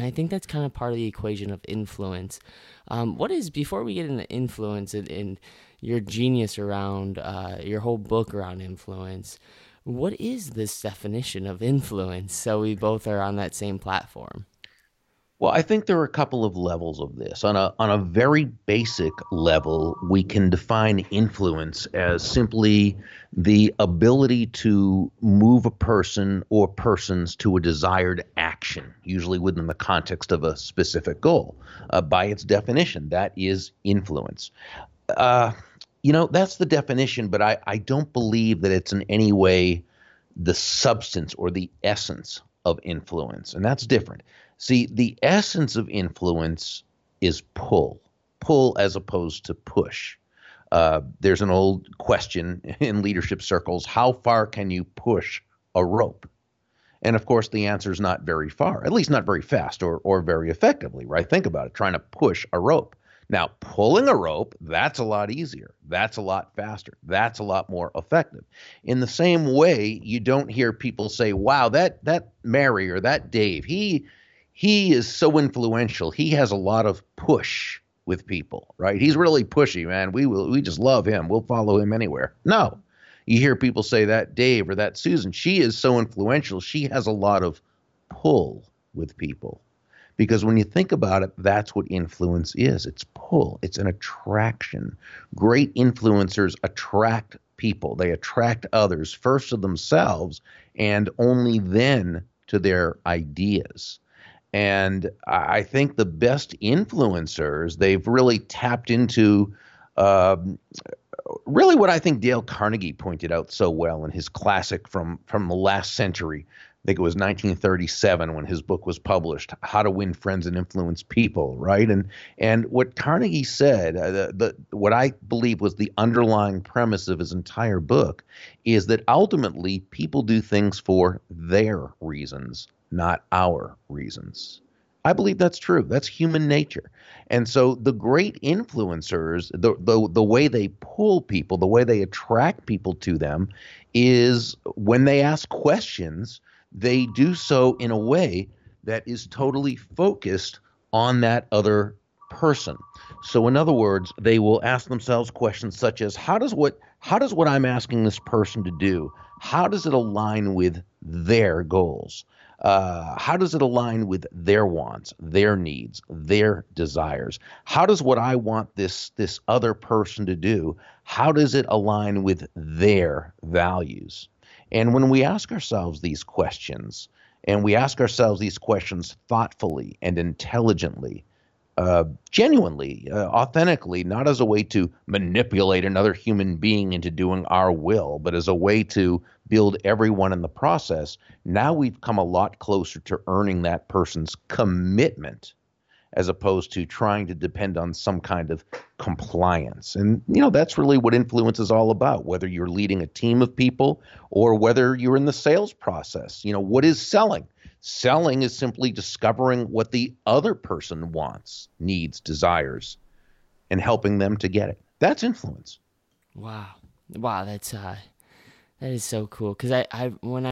and I think that's kind of part of the equation of influence. Um, what is before we get into influence and, and your genius around uh, your whole book around influence? What is this definition of influence? So we both are on that same platform. Well, I think there are a couple of levels of this. On a on a very basic level, we can define influence as simply the ability to move a person or persons to a desired action, usually within the context of a specific goal. Uh, by its definition, that is influence. Uh, you know, that's the definition, but I, I don't believe that it's in any way the substance or the essence of influence, and that's different. See, the essence of influence is pull, pull as opposed to push. Uh, there's an old question in leadership circles how far can you push a rope? And of course, the answer is not very far, at least not very fast or, or very effectively, right? Think about it trying to push a rope. Now, pulling a rope, that's a lot easier. That's a lot faster. That's a lot more effective. In the same way, you don't hear people say, wow, that, that Mary or that Dave, he, he is so influential. He has a lot of push with people, right? He's really pushy, man. We will we just love him. We'll follow him anywhere. No. You hear people say that Dave or that Susan, she is so influential. She has a lot of pull with people. Because when you think about it, that's what influence is. It's pull. It's an attraction. Great influencers attract people. They attract others first to themselves and only then to their ideas. And I think the best influencers, they've really tapped into um, really what I think Dale Carnegie pointed out so well in his classic from, from the last century. I think it was 1937 when his book was published, How to Win Friends and Influence People, right? And and what Carnegie said, uh, the, the what I believe was the underlying premise of his entire book, is that ultimately people do things for their reasons, not our reasons. I believe that's true. That's human nature. And so the great influencers, the, the the way they pull people, the way they attract people to them is when they ask questions, they do so in a way that is totally focused on that other person. So in other words, they will ask themselves questions such as how does what how does what I'm asking this person to do, how does it align with their goals? Uh, how does it align with their wants, their needs, their desires? How does what I want this this other person to do, how does it align with their values? And when we ask ourselves these questions, and we ask ourselves these questions thoughtfully and intelligently, uh, genuinely, uh, authentically, not as a way to manipulate another human being into doing our will, but as a way to build everyone in the process, now we've come a lot closer to earning that person's commitment as opposed to trying to depend on some kind of compliance. And, you know, that's really what influence is all about, whether you're leading a team of people or whether you're in the sales process. You know, what is selling? Selling is simply discovering what the other person wants, needs, desires, and helping them to get it. That's influence. Wow. Wow, that's uh that is so cool cuz I I when I